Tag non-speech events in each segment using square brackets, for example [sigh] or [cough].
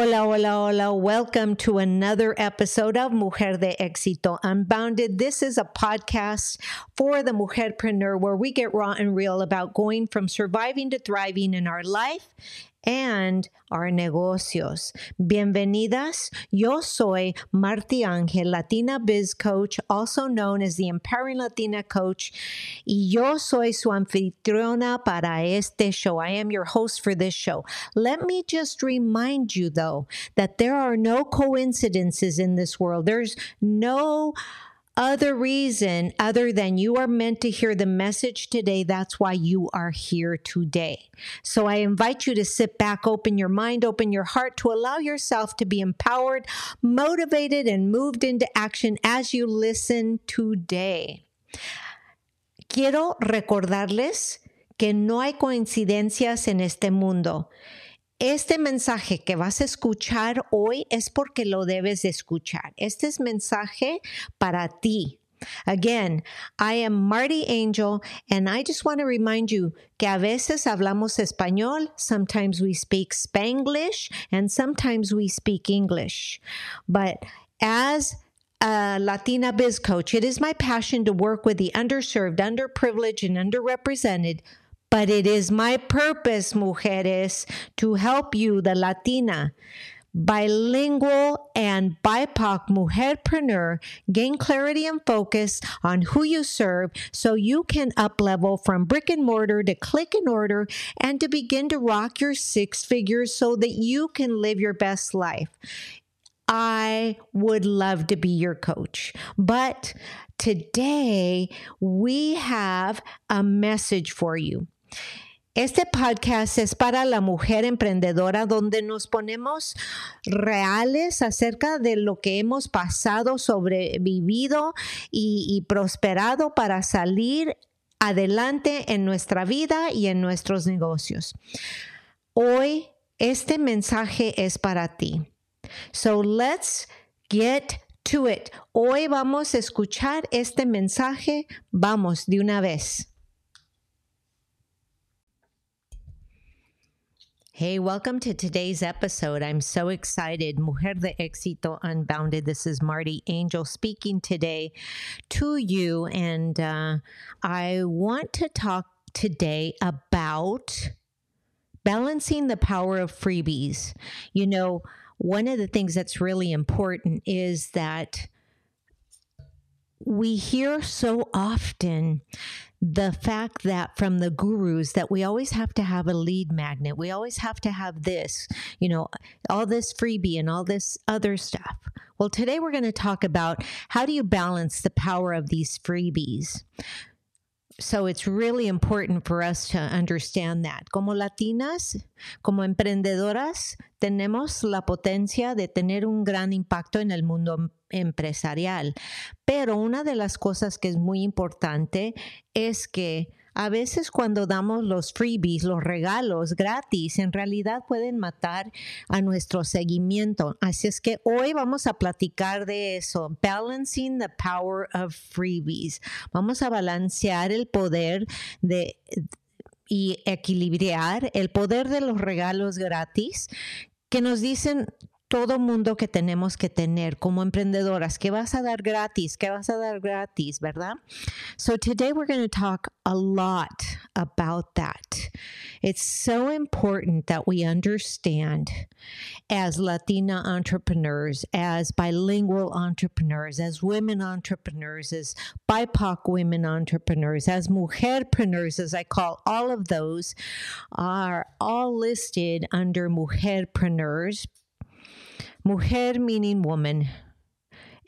Hola, hola, hola. Welcome to another episode of Mujer de Éxito Unbounded. This is a podcast for the mujerpreneur where we get raw and real about going from surviving to thriving in our life and our negocios. Bienvenidas. Yo soy Marti Ángel, Latina Biz Coach, also known as the Empowering Latina Coach, y yo soy su anfitriona para este show. I am your host for this show. Let me just remind you, though, that there are no coincidences in this world. There's no other reason other than you are meant to hear the message today. That's why you are here today. So I invite you to sit back, open your mind, open your heart to allow yourself to be empowered, motivated, and moved into action as you listen today. Quiero recordarles que no hay coincidencias en este mundo. Este mensaje que vas a escuchar hoy es porque lo debes de escuchar. Este es mensaje para ti. Again, I am Marti Angel, and I just want to remind you que a veces hablamos español, sometimes we speak Spanglish, and sometimes we speak English. But as a Latina biz coach, it is my passion to work with the underserved, underprivileged, and underrepresented but it is my purpose, mujeres, to help you, the Latina, bilingual and BIPOC mujerpreneur gain clarity and focus on who you serve so you can up level from brick and mortar to click and order and to begin to rock your six figures so that you can live your best life. I would love to be your coach, but today we have a message for you. Este podcast es para la mujer emprendedora donde nos ponemos reales acerca de lo que hemos pasado, sobrevivido y, prosperado para salir adelante en nuestra vida y en nuestros negocios. Hoy este mensaje es para ti. So let's get to it. Hoy vamos a escuchar este mensaje. Vamos de una vez. Hey, welcome to today's episode. I'm so excited. Mujer de Éxito Unbounded. This is Marti Angel speaking today to you. And uh, I want to talk today about balancing the power of freebies. You know, one of the things that's really important is that we hear so often the fact that from the gurus that we always have to have a lead magnet. We always have to have this you know all this freebie and all this other stuff. Well today we're going to talk about how do you balance the power of these freebies so it's really important for us to understand that. Como latinas, como emprendedoras, tenemos la potencia de tener un gran impacto en el mundo empresarial. Pero una de las cosas que es muy importante es que a veces cuando damos los freebies, los regalos gratis, en realidad pueden matar a nuestro seguimiento. Así es que hoy vamos a platicar de eso, balancing the power of freebies. Vamos a balancear el poder de y equilibrar el poder de los regalos gratis que nos dicen todo mundo que tenemos que tener como emprendedoras. ¿Qué vas a dar gratis? ¿Qué vas a dar gratis? ¿Verdad? So today we're going to talk a lot about that. It's so important that we understand as Latina entrepreneurs, as bilingual entrepreneurs, as women entrepreneurs, as BIPOC women entrepreneurs, as mujerpreneurs, as I call all of those, are all listed under mujerpreneurs Mujer meaning woman.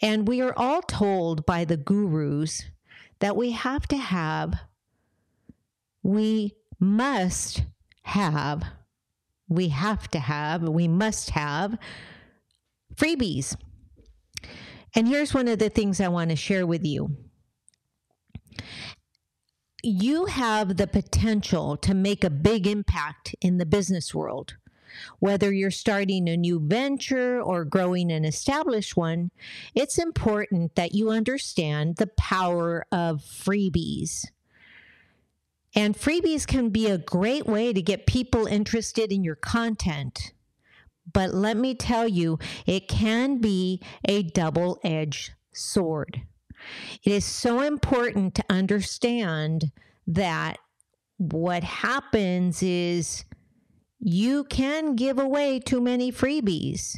And we are all told by the gurus that we have to have, we must have, we have to have, we must have freebies. And here's one of the things I want to share with you. You have the potential to make a big impact in the business world Whether you're starting a new venture or growing an established one, it's important that you understand the power of freebies. And freebies can be a great way to get people interested in your content. But let me tell you, it can be a double edged sword. It is so important to understand that what happens is you can give away too many freebies.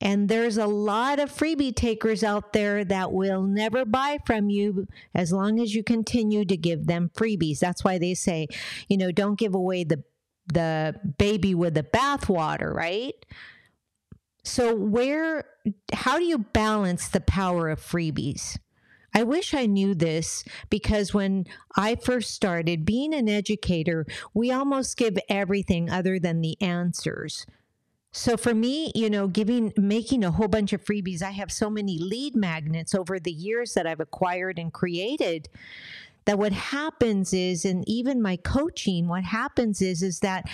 And there's a lot of freebie takers out there that will never buy from you as long as you continue to give them freebies. That's why they say, you know, don't give away the the baby with the bathwater, right? So, where, how do you balance the power of freebies? I wish I knew this because when I first started being an educator, we almost give everything other than the answers. So for me, you know, giving making a whole bunch of freebies, I have so many lead magnets over the years that I've acquired and created that what happens is and even my coaching what happens is is that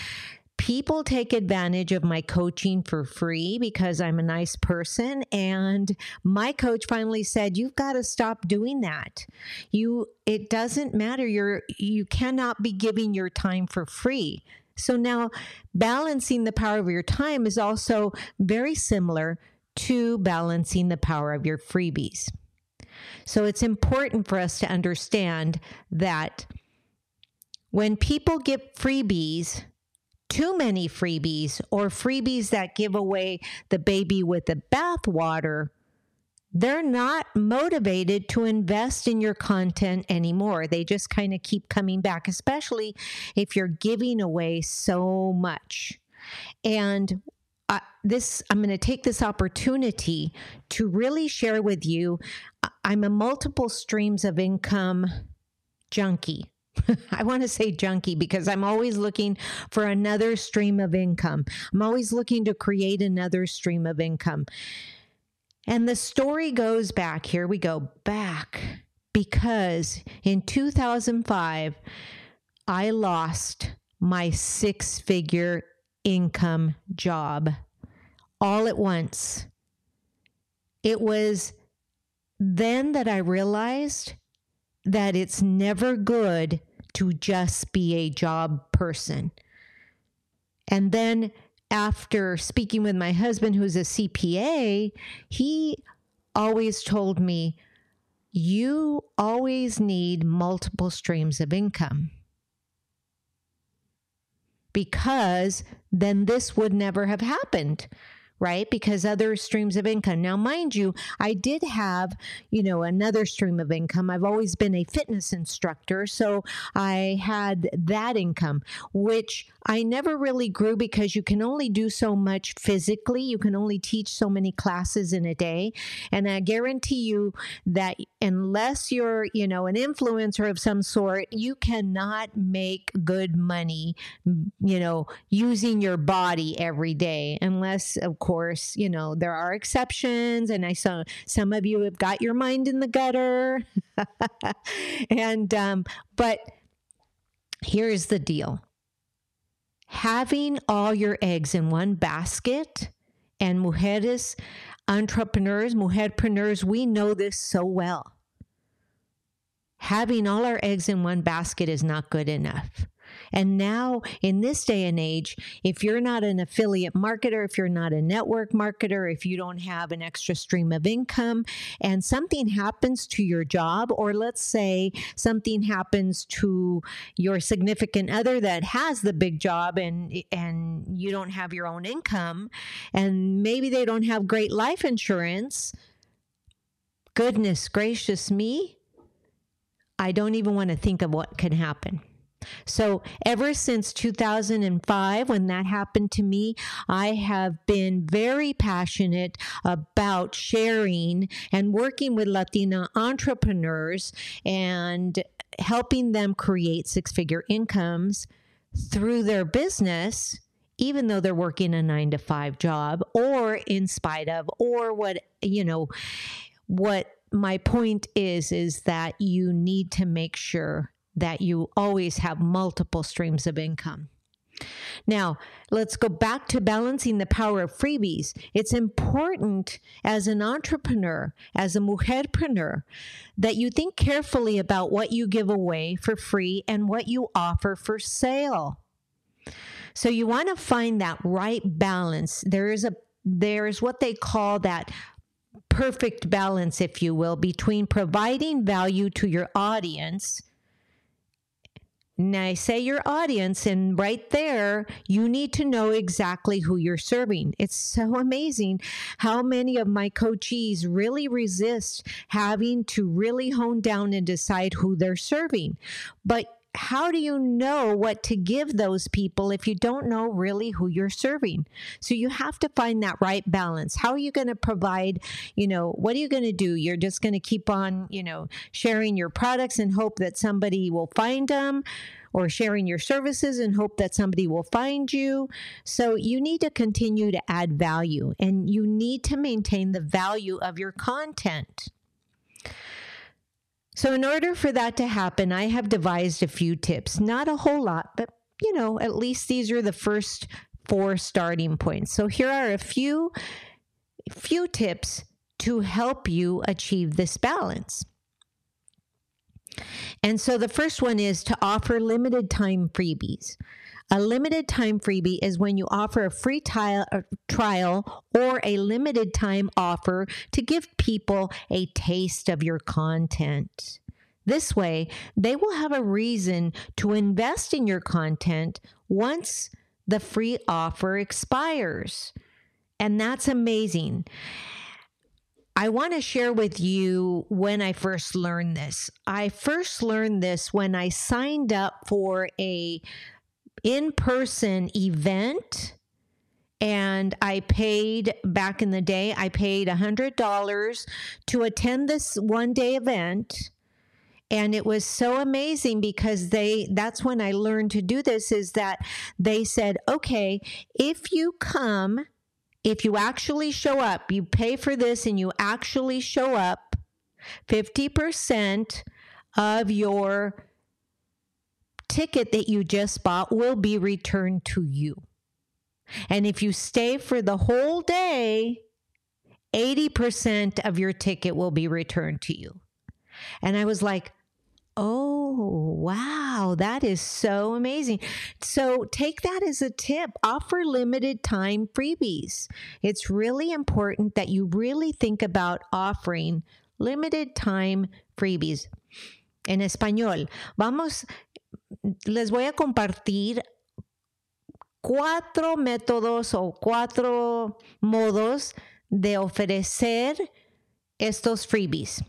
people take advantage of my coaching for free because I'm a nice person and my coach finally said you've got to stop doing that. You it doesn't matter you're you cannot be giving your time for free. So now balancing the power of your time is also very similar to balancing the power of your freebies. So it's important for us to understand that when people get freebies, too many freebies, or freebies that give away the baby with the bathwater, they're not motivated to invest in your content anymore. They just kind of keep coming back, especially if you're giving away so much. And this i'm going to take this opportunity to really share with you i'm a multiple streams of income junkie [laughs] I want to say junkie because I'm always looking for another stream of income. I'm always looking to create another stream of income. And the story goes back, here we go, back because in 2005, I lost my six figure income job all at once. It was then that I realized that it's never good to just be a job person. And then after speaking with my husband, who's a CPA, he always told me, you always need multiple streams of income because then this would never have happened right? Because other streams of income. Now, mind you, I did have, you know, another stream of income. I've always been a fitness instructor. So I had that income, which I never really grew because you can only do so much physically. You can only teach so many classes in a day. And I guarantee you that unless you're, you know, an influencer of some sort, you cannot make good money, you know, using your body every day, unless, of course, course, you know, there are exceptions. And I saw some of you have got your mind in the gutter. [laughs] and, um, but here's the deal having all your eggs in one basket, and mujeres, entrepreneurs, mujerpreneurs, we know this so well. Having all our eggs in one basket is not good enough. And now, in this day and age, if you're not an affiliate marketer, if you're not a network marketer, if you don't have an extra stream of income, and something happens to your job, or let's say something happens to your significant other that has the big job and and you don't have your own income, and maybe they don't have great life insurance. Goodness gracious me. I don't even want to think of what can happen. So, ever since 2005, when that happened to me, I have been very passionate about sharing and working with Latina entrepreneurs and helping them create six figure incomes through their business even though they're working a nine to five job or in spite of or what you know what my point is is that you need to make sure that you always have multiple streams of income. Now, let's go back to balancing the power of freebies. It's important as an entrepreneur, as a mujerpreneur, that you think carefully about what you give away for free and what you offer for sale. So you want to find that right balance. There is a there is what they call that perfect balance, if you will, between providing value to your audience now, I say your audience, and right there, you need to know exactly who you're serving. It's so [laughs] amazing how many of my coachees really resist having to really hone down and decide who they're serving. But how do you know what to give those people if you don't know really who you're serving? So you have to find that right balance. How are you going to provide, you know, what are you going to do? You're just going to keep on, you know, sharing your products and hope that somebody will find them or sharing your services and hope that somebody will find you. So you need to continue to add value and you need to maintain the value of your content. So, in order for that to happen, I have devised a few tips. Not a whole lot, but you know, at least these are the first four starting points. So, here are a few few tips to help you achieve this balance. And so the first one is to offer limited time freebies. A limited time freebie is when you offer a free trial, uh, trial or a limited time offer to give people a taste of your content. This way, they will have a reason to invest in your content once the free offer expires. And that's amazing. I want to share with you when I first learned this. I first learned this when I signed up for a in-person event and I paid back in the day, I paid $100 to attend this one day event. And it was so amazing because they, that's when I learned to do this is that they said, okay, if you come, if you actually show up, you pay for this and you actually show up, 50% of your ticket that you just bought will be returned to you. And if you stay for the whole day, 80% of your ticket will be returned to you. And I was like, oh, wow, that is so amazing. So take that as a tip. Offer limited time freebies. It's really important that you really think about offering limited time freebies. En español, vamos les voy a compartir cuatro métodos o cuatro modos de ofrecer estos freebies.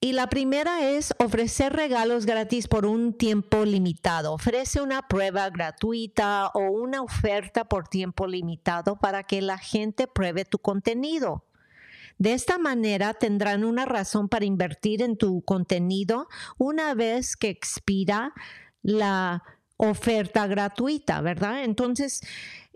Y la primera es ofrecer regalos gratis por un tiempo limitado. Ofrece una prueba gratuita o una oferta por tiempo limitado para que la gente pruebe tu contenido. De esta manera tendrán una razón para invertir en tu contenido una vez que expira la oferta gratuita, ¿verdad? Entonces,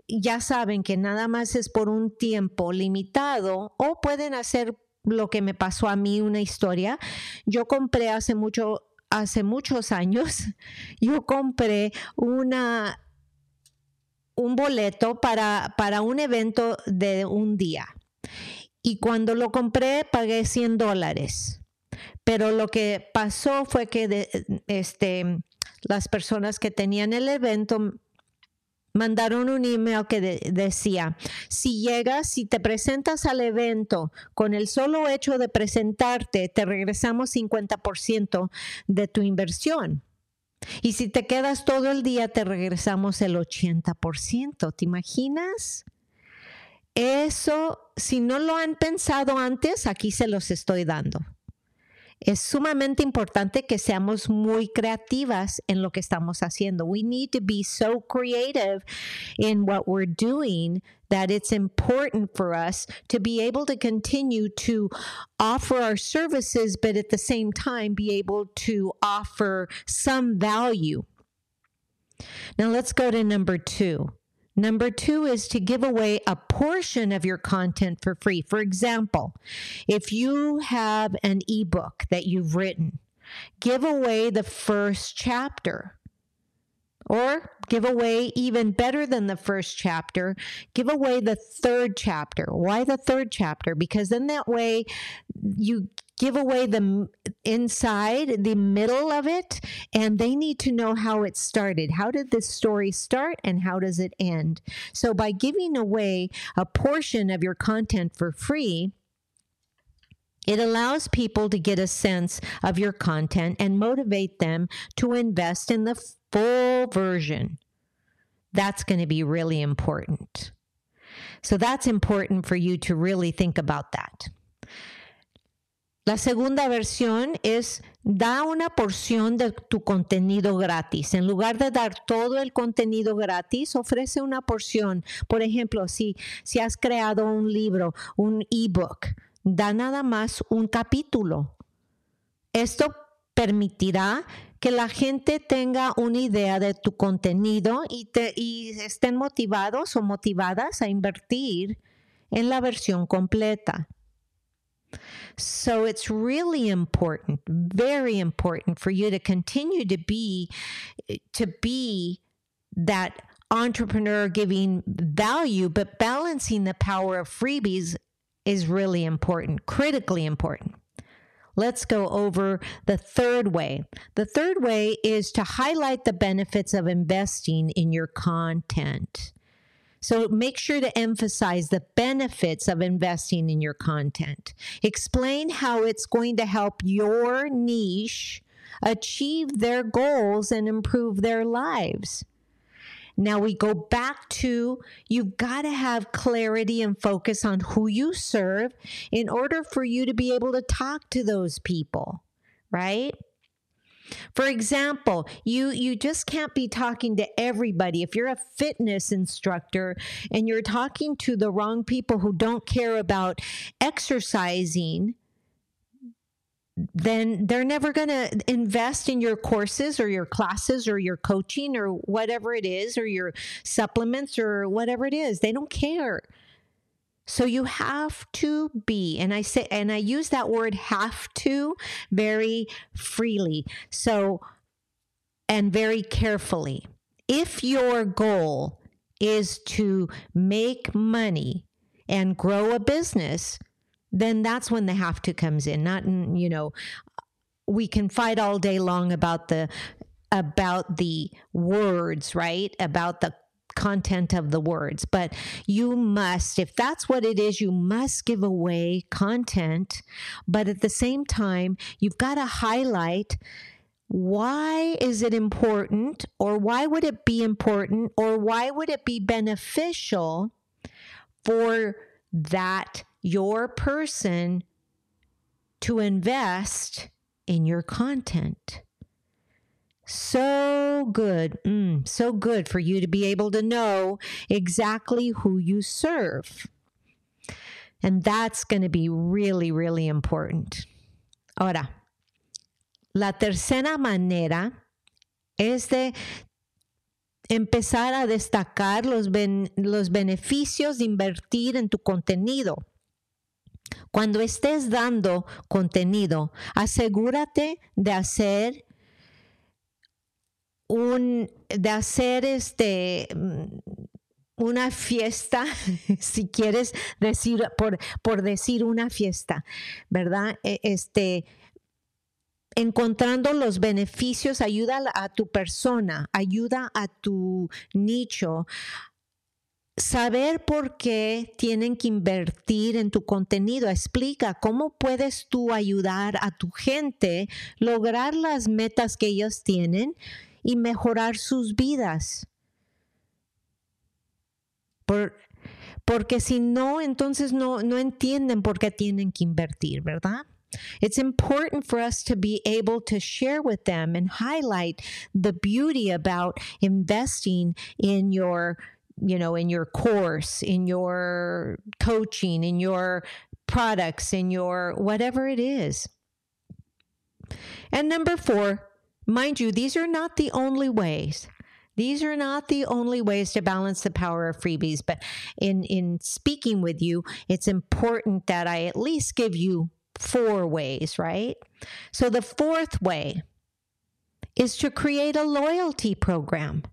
ya saben que nada más es por un tiempo limitado o pueden hacer lo que me pasó a mí, una historia. Yo compré hace mucho, hace muchos años, [laughs] yo compré una un boleto para, para un evento de un día. Y cuando lo compré, pagué 100 dólares. Pero lo que pasó fue que este, las personas que tenían el evento mandaron un email que decía, si llegas, si te presentas al evento con el solo hecho de presentarte, te regresamos 50% de tu inversión. Y si te quedas todo el día, te regresamos el 80%. ¿Te imaginas? Eso, si no lo han pensado antes, aquí se los estoy dando. Es sumamente importante que seamos muy creativas en lo que estamos haciendo. We need to be so creative in what we're doing that it's important for us to be able to continue to offer our services, but at the same time be able to offer some value. Now let's go to number two. Number two is to give away a portion of your content for free. For example, if you have an ebook that you've written, give away the first chapter Or give away even better than the first chapter, give away the third chapter. Why the third chapter? Because then that way you give away the inside, the middle of it, and they need to know how it started. How did this story start and how does it end? So by giving away a portion of your content for free, it allows people to get a sense of your content and motivate them to invest in the full version. That's going to be really important. So that's important for you to really think about that. La segunda versión es da una porción de tu contenido gratis. En lugar de dar todo el contenido gratis, ofrece una porción. Por ejemplo, si, si has creado un libro, un ebook, da nada más un capítulo. Esto permitirá que la gente tenga una idea de tu contenido y, te, y estén motivados o motivadas a invertir en la versión completa. So it's really important, very important for you to continue to be to be that entrepreneur giving value, but balancing the power of freebies is really important, critically important. Let's go over the third way. The third way is to highlight the benefits of investing in your content. So make sure to emphasize the benefits of investing in your content. Explain how it's going to help your niche achieve their goals and improve their lives. Now we go back to you've got to have clarity and focus on who you serve in order for you to be able to talk to those people, right? For example, you you just can't be talking to everybody. If you're a fitness instructor and you're talking to the wrong people who don't care about exercising, then they're never going to invest in your courses or your classes or your coaching or whatever it is or your supplements or whatever it is. They don't care. So you have to be, and I say, and I use that word have to very freely. So, and very carefully. If your goal is to make money and grow a business, then that's when the have to comes in. Not, you know, we can fight all day long about the about the words, right? About the content of the words, but you must, if that's what it is, you must give away content. But at the same time, you've got to highlight why is it important, or why would it be important, or why would it be beneficial for that your person to invest in your content so good, mm, so good for you to be able to know exactly who you serve. And that's going to be really, really important. Ahora, la tercera manera es de empezar a destacar los, ben, los beneficios de invertir en tu contenido. Cuando estés dando contenido, asegúrate de hacer un, de hacer este mm, una fiesta, [laughs] si quieres decir, por, por decir una fiesta, ¿verdad? E, este, encontrando los beneficios, ayuda a tu persona, ayuda a tu nicho. Saber por qué tienen que invertir en tu contenido. Explica cómo puedes tú ayudar a tu gente lograr las metas que ellos tienen y mejorar sus vidas. Por, porque si no, entonces no, no entienden por qué tienen que invertir, ¿verdad? It's important for us to be able to share with them and highlight the beauty about investing in your, you know, in your course, in your coaching, in your products, in your whatever it is. And number four, Mind you, these are not the only ways. These are not the only ways to balance the power of freebies, but in, in speaking with you, it's important that I at least give you four ways, right? So the fourth way is to create a loyalty program.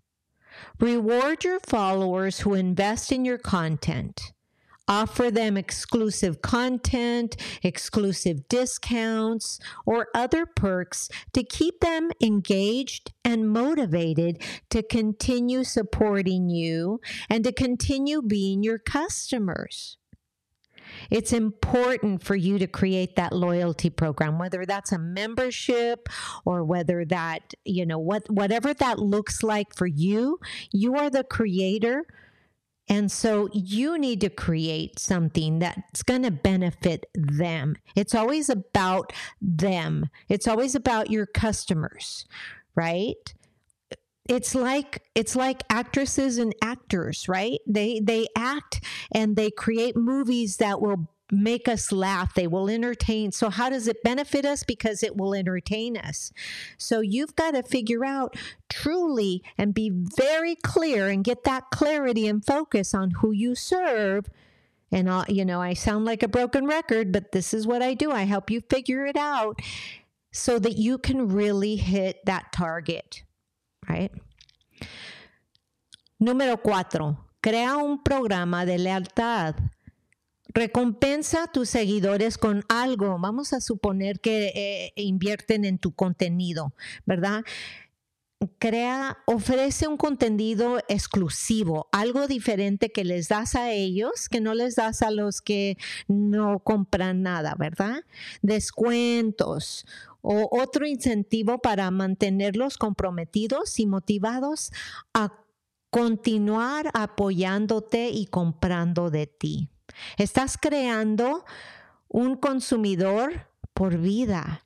Reward your followers who invest in your content. Offer them exclusive content, exclusive discounts, or other perks to keep them engaged and motivated to continue supporting you and to continue being your customers. It's important for you to create that loyalty program, whether that's a membership or whether that, you know, what whatever that looks like for you, you are the creator and so you need to create something that's going to benefit them. It's always about them, it's always about your customers, right? it's like it's like actresses and actors right they they act and they create movies that will make us laugh. They will entertain. So, how does it benefit us? Because it will entertain us. So, you've got to figure out truly and be very clear and get that clarity and focus on who you serve. And, I'll, you know, I sound like a broken record, but this is what I do. I help you figure it out so that you can really hit that target, right? Número cuatro, crea un programa de lealtad Recompensa a tus seguidores con algo. Vamos a suponer que eh, invierten en tu contenido, ¿verdad? Crea, ofrece un contenido exclusivo, algo diferente que les das a ellos, que no les das a los que no compran nada, ¿verdad? Descuentos o otro incentivo para mantenerlos comprometidos y motivados a continuar apoyándote y comprando de ti. Estás creando un consumidor por vida.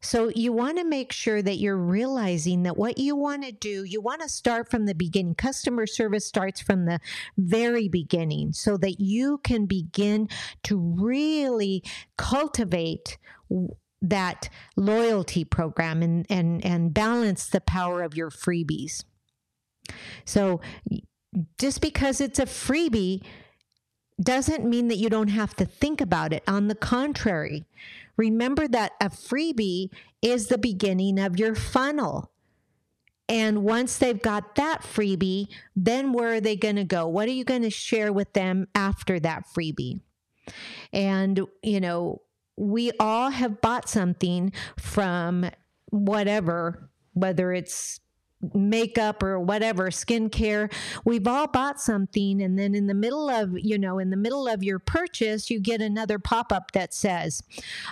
So you want to make sure that you're realizing that what you want to do, you want to start from the beginning. Customer service starts from the very beginning so that you can begin to really cultivate that loyalty program and and and balance the power of your freebies. So just because it's a freebie doesn't mean that you don't have to think about it. On the contrary, remember that a freebie is the beginning of your funnel. And once they've got that freebie, then where are they going to go? What are you going to share with them after that freebie? And, you know, we all have bought something from whatever, whether it's makeup or whatever skincare. We've all bought something and then in the middle of you know in the middle of your purchase you get another pop-up that says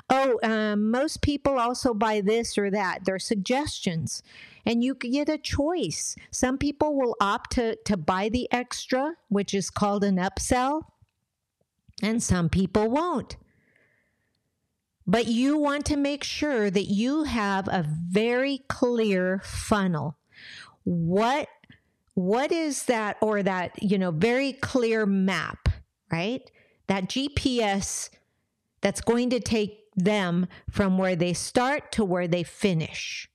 oh um, most people also buy this or that. They're suggestions. And you get a choice. Some people will opt to, to buy the extra which is called an upsell and some people won't. But you want to make sure that you have a very clear funnel what what is that or that you know very clear map right? That gps that's going to take them from where they start to where they finish.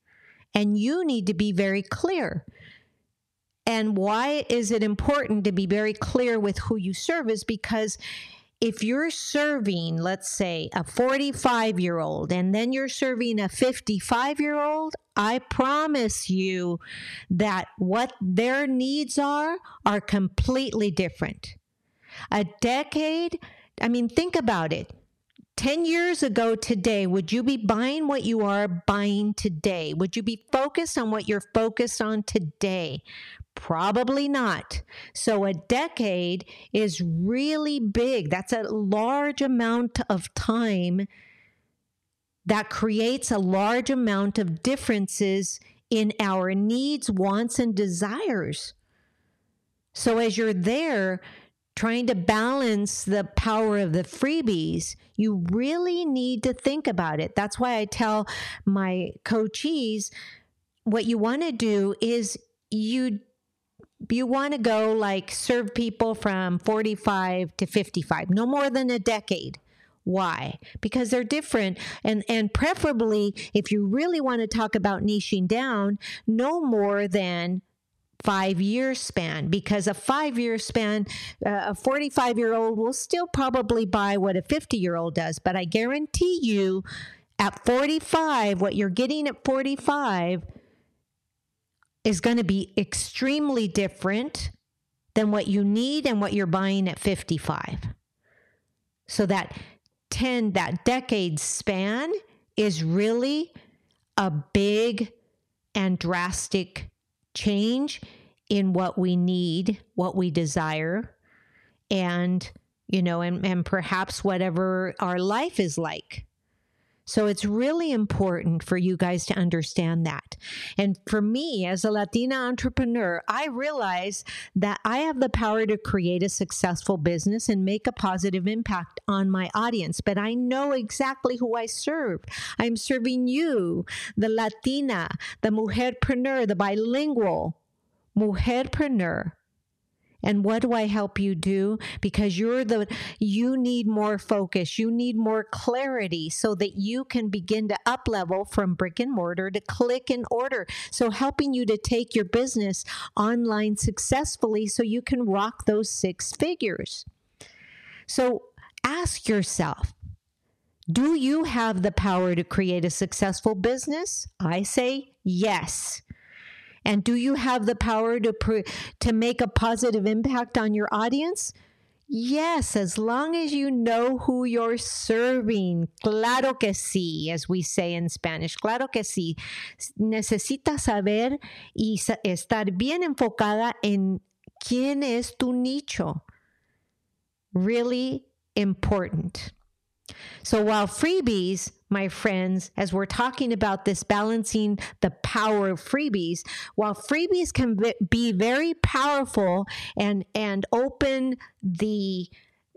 And you need to be very clear. And why is it important to be very clear with who you serve is because if you're serving, let's say, a 45 year old and then you're serving a 55 year old, I promise you that what their needs are are completely different. A decade, I mean, think about it. 10 years ago today, would you be buying what you are buying today? Would you be focused on what you're focused on today? Probably not. So, a decade is really big. That's a large amount of time that creates a large amount of differences in our needs, wants, and desires. So, as you're there trying to balance the power of the freebies, you really need to think about it. That's why I tell my coachees what you want to do is you you want to go like serve people from 45 to 55, no more than a decade. Why? Because they're different. And, and preferably, if you really want to talk about niching down, no more than five year span because a five year span uh, a 45 year old will still probably buy what a 50 year old does but i guarantee you at 45 what you're getting at 45 is going to be extremely different than what you need and what you're buying at 55. So that 10, that decade span is really a big and drastic change in what we need, what we desire, and, you know, and, and perhaps whatever our life is like. So it's really important for you guys to understand that. And for me, as a Latina entrepreneur, I realize that I have the power to create a successful business and make a positive impact on my audience. But I know exactly who I serve. I'm serving you, the Latina, the mujerpreneur, the bilingual mujerpreneur and what do I help you do? Because you're the, you need more focus. You need more clarity so that you can begin to up level from brick and mortar to click and order. So helping you to take your business online successfully so you can rock those six figures. So ask yourself, do you have the power to create a successful business? I say yes. And do you have the power to to make a positive impact on your audience? Yes, as long as you know who you're serving. Claro que sí, as we say in Spanish. Claro que sí. Necesitas saber y sa- estar bien enfocada en quién es tu nicho. Really important. So while freebies, my friends, as we're talking about this balancing the power of freebies, while freebies can be very powerful and and open the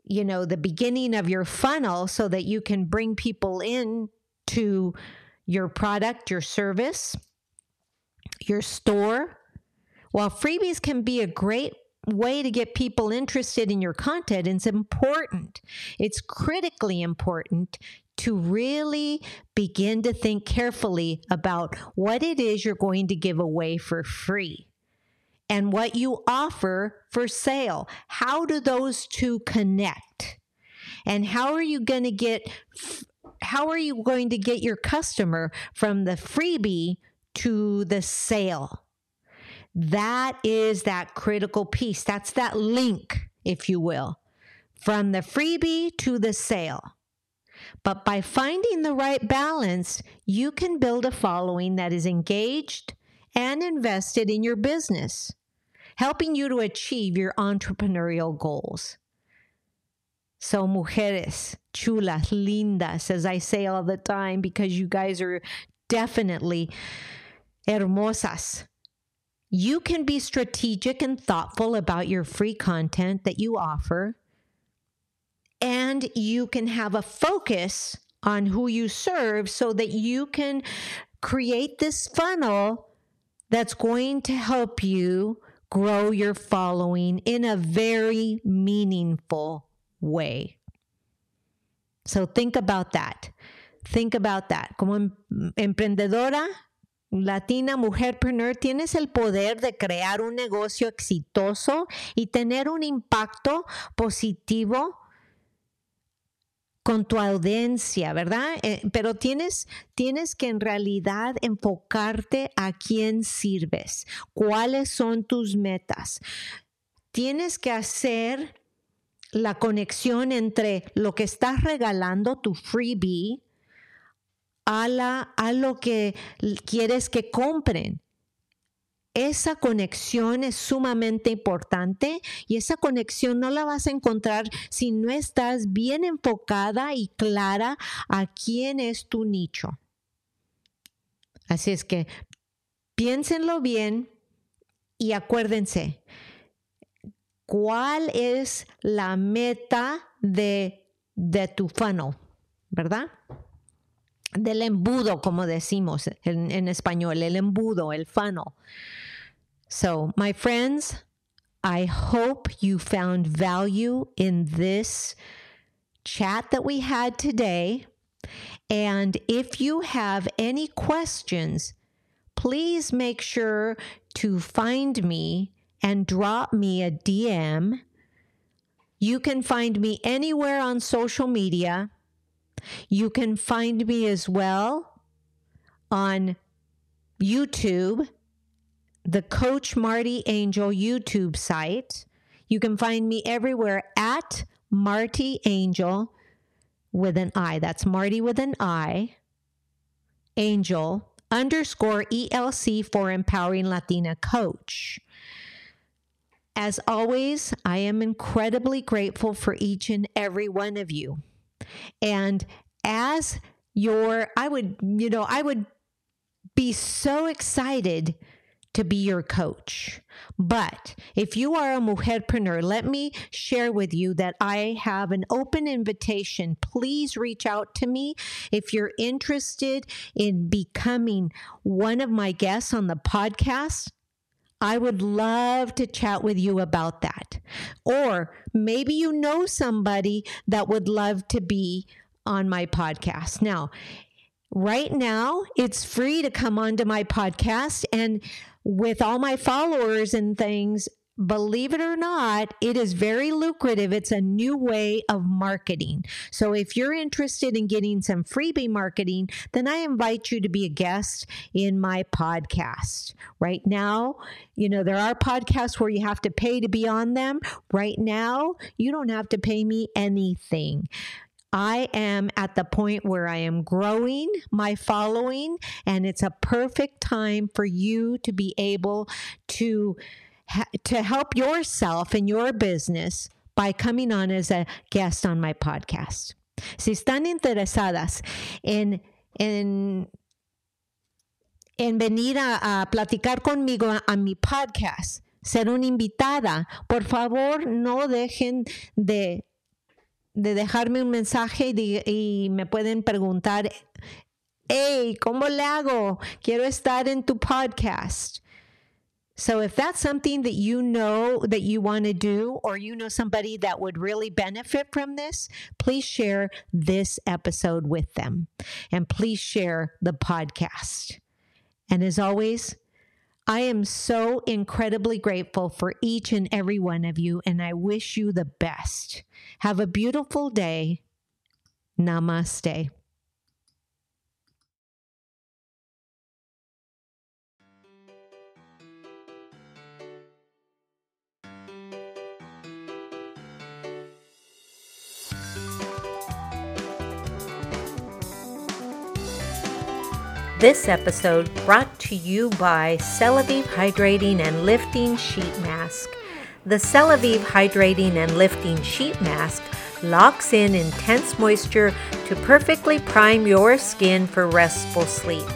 you know the beginning of your funnel so that you can bring people in to your product, your service, your store. While freebies can be a great way to get people interested in your content. It's important. It's critically important to really begin to think carefully about what it is you're going to give away for free and what you offer for sale. How do those two connect? And how are you going to get how are you going to get your customer from the freebie to the sale? That is that critical piece. That's that link, if you will, from the freebie to the sale. But by finding the right balance, you can build a following that is engaged and invested in your business, helping you to achieve your entrepreneurial goals. So, mujeres, chulas, lindas, as I say all the time, because you guys are definitely hermosas. You can be strategic and thoughtful about your free content that you offer, and you can have a focus on who you serve so that you can create this funnel that's going to help you grow your following in a very meaningful way. So think about that. Think about that. Como emprendedora, latina, mujerpreneur, tienes el poder de crear un negocio exitoso y tener un impacto positivo con tu audiencia, ¿verdad? Eh, pero tienes, tienes que en realidad enfocarte a quién sirves, cuáles son tus metas. Tienes que hacer la conexión entre lo que estás regalando, tu freebie, a, lo que quieres que compren. Esa conexión es sumamente importante y esa conexión no la vas a encontrar si no estás bien enfocada y clara a quién es tu nicho. Así es que piénsenlo bien y acuérdense, ¿cuál es la meta de, de tu funnel? ¿Verdad? del embudo, como decimos en, en español, el embudo, el funnel. So, my friends, I hope you found value in this chat that we had today. And if you have any questions, please make sure to find me and drop me a DM. You can find me anywhere on social media you can find me as well on YouTube the Coach Marti Angel YouTube site. You can find me everywhere at Marti Angel with an I. That's Marti with an I. Angel underscore ELC for Empowering Latina Coach. As always, I am incredibly grateful for each and every one of you. And as your, I would, you know, I would be so excited to be your coach. But if you are a mujerpreneur, let me share with you that I have an open invitation. Please reach out to me if you're interested in becoming one of my guests on the podcast. I would love to chat with you about that. Or maybe you know somebody that would love to be on my podcast. Now, right now, it's free to come onto my podcast and with all my followers and things, believe it or not, it is very lucrative. It's a new way of marketing. So if you're interested in getting some freebie marketing, then I invite you to be a guest in my podcast. Right now, you know, there are podcasts where you have to pay to be on them. Right now, you don't have to pay me anything. I am at the point where I am growing my following, and it's a perfect time for you to be able to to help yourself and your business by coming on as a guest on my podcast. Si están interesadas en, en, en venir a, a platicar conmigo a, a mi podcast, ser una invitada, por favor no dejen de de dejarme un mensaje y, y, me pueden preguntar, hey, ¿cómo le hago? Quiero estar en tu podcast. So if that's something that you know that you want to do, or you know somebody that would really benefit from this, please share this episode with them and please share the podcast. And as always, I am so incredibly grateful for each and every one of you, and I wish you the best. Have a beautiful day. Namaste. This episode brought to you by Celavive Hydrating and Lifting Sheet Mask. The Celavive Hydrating and Lifting Sheet Mask locks in intense moisture to perfectly prime your skin for restful sleep.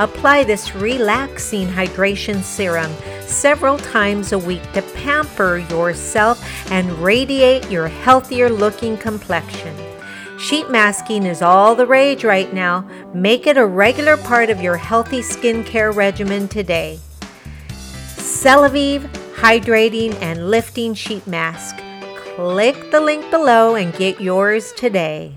Apply this relaxing hydration serum several times a week to pamper yourself and radiate your healthier looking complexion. Sheet masking is all the rage right now. Make it a regular part of your healthy skincare regimen today. Celavive Hydrating and Lifting Sheet Mask. Click the link below and get yours today.